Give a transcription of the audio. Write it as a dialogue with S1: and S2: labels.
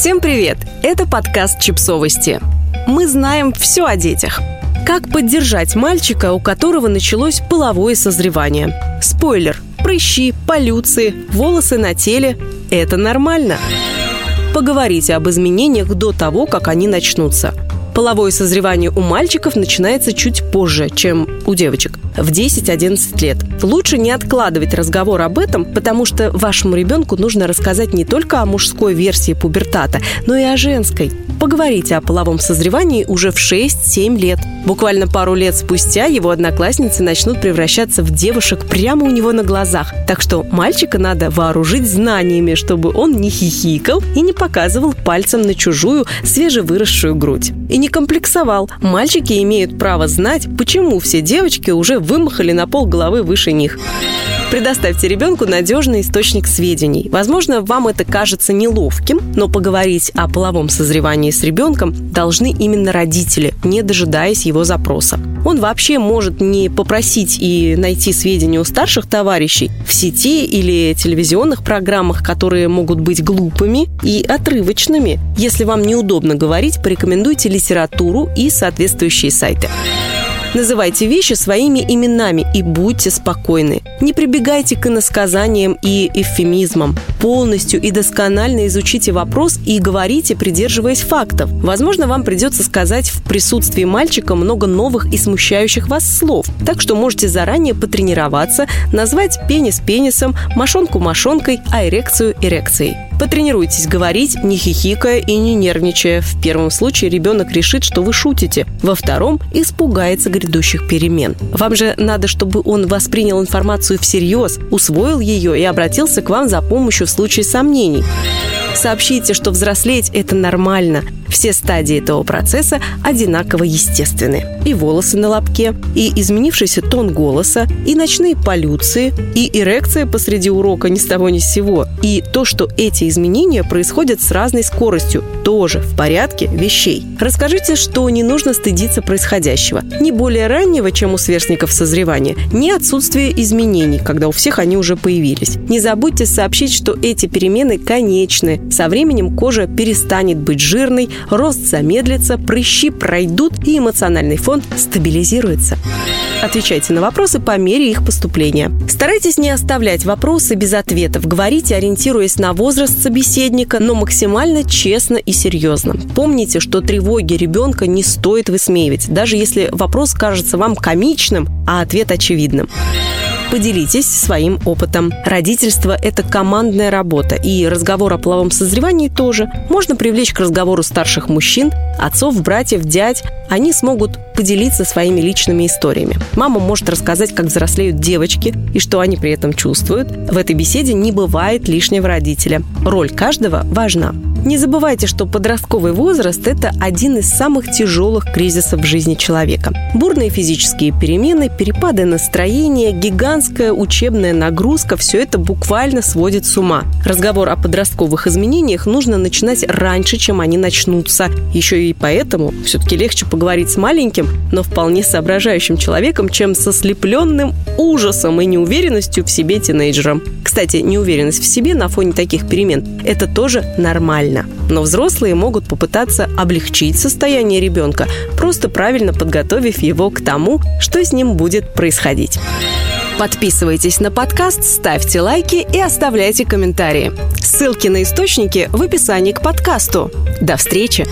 S1: Всем привет! Это подкаст «Чипсовости». Мы знаем все о детях. Как поддержать мальчика, у которого началось половое созревание? Спойлер – прыщи, полюции, волосы на теле – это нормально. Поговорите об изменениях до того, как они начнутся – Половое созревание у мальчиков начинается чуть позже, чем у девочек, в 10-11 лет. Лучше не откладывать разговор об этом, потому что вашему ребенку нужно рассказать не только о мужской версии пубертата, но и о женской. Поговорите о половом созревании уже в 6-7 лет. Буквально пару лет спустя его одноклассницы начнут превращаться в девушек прямо у него на глазах. Так что мальчика надо вооружить знаниями, чтобы он не хихикал и не показывал пальцем на чужую свежевыросшую грудь. И не комплексовал. Мальчики имеют право знать, почему все девочки уже вымахали на пол головы выше них. Предоставьте ребенку надежный источник сведений. Возможно, вам это кажется неловким, но поговорить о половом созревании с ребенком должны именно родители, не дожидаясь его запроса. Он вообще может не попросить и найти сведения у старших товарищей в сети или телевизионных программах, которые могут быть глупыми и отрывочными. Если вам неудобно говорить, порекомендуйте литературу и соответствующие сайты. Называйте вещи своими именами и будьте спокойны. Не прибегайте к иносказаниям и эвфемизмам. Полностью и досконально изучите вопрос и говорите, придерживаясь фактов. Возможно, вам придется сказать в присутствии мальчика много новых и смущающих вас слов. Так что можете заранее потренироваться, назвать пенис пенисом, мошонку мошонкой, а эрекцию эрекцией. Потренируйтесь говорить, не хихикая и не нервничая. В первом случае ребенок решит, что вы шутите. Во втором – испугается грядущих перемен. Вам же надо, чтобы он воспринял информацию всерьез, усвоил ее и обратился к вам за помощью в случае сомнений. Сообщите, что взрослеть – это нормально. Все стадии этого процесса одинаково естественны. И волосы на лобке, и изменившийся тон голоса, и ночные полюции, и эрекция посреди урока ни с того ни с сего, и то, что эти изменения происходят с разной скоростью, тоже в порядке вещей. Расскажите, что не нужно стыдиться происходящего. Не более раннего, чем у сверстников созревания, не отсутствие изменений, когда у всех они уже появились. Не забудьте сообщить, что эти перемены конечны. Со временем кожа перестанет быть жирной, рост замедлится, прыщи пройдут и эмоциональный фон стабилизируется. Отвечайте на вопросы по мере их поступления. Старайтесь не оставлять вопросы без ответов. Говорите, ориентируясь на возраст собеседника, но максимально честно и серьезно. Помните, что тревоги ребенка не стоит высмеивать, даже если вопрос кажется вам комичным, а ответ очевидным. Поделитесь своим опытом. Родительство – это командная работа, и разговор о половом созревании тоже. Можно привлечь к разговору старших мужчин, отцов, братьев, дядь. Они смогут поделиться своими личными историями. Мама может рассказать, как взрослеют девочки и что они при этом чувствуют. В этой беседе не бывает лишнего родителя. Роль каждого важна. Не забывайте, что подростковый возраст – это один из самых тяжелых кризисов в жизни человека. Бурные физические перемены, перепады настроения, гигантская учебная нагрузка – все это буквально сводит с ума. Разговор о подростковых изменениях нужно начинать раньше, чем они начнутся. Еще и поэтому все-таки легче поговорить с маленьким, но вполне соображающим человеком, чем со слепленным ужасом и неуверенностью в себе тинейджером. Кстати, неуверенность в себе на фоне таких перемен – это тоже нормально. Но взрослые могут попытаться облегчить состояние ребенка, просто правильно подготовив его к тому, что с ним будет происходить. Подписывайтесь на подкаст, ставьте лайки и оставляйте комментарии. Ссылки на источники в описании к подкасту. До встречи!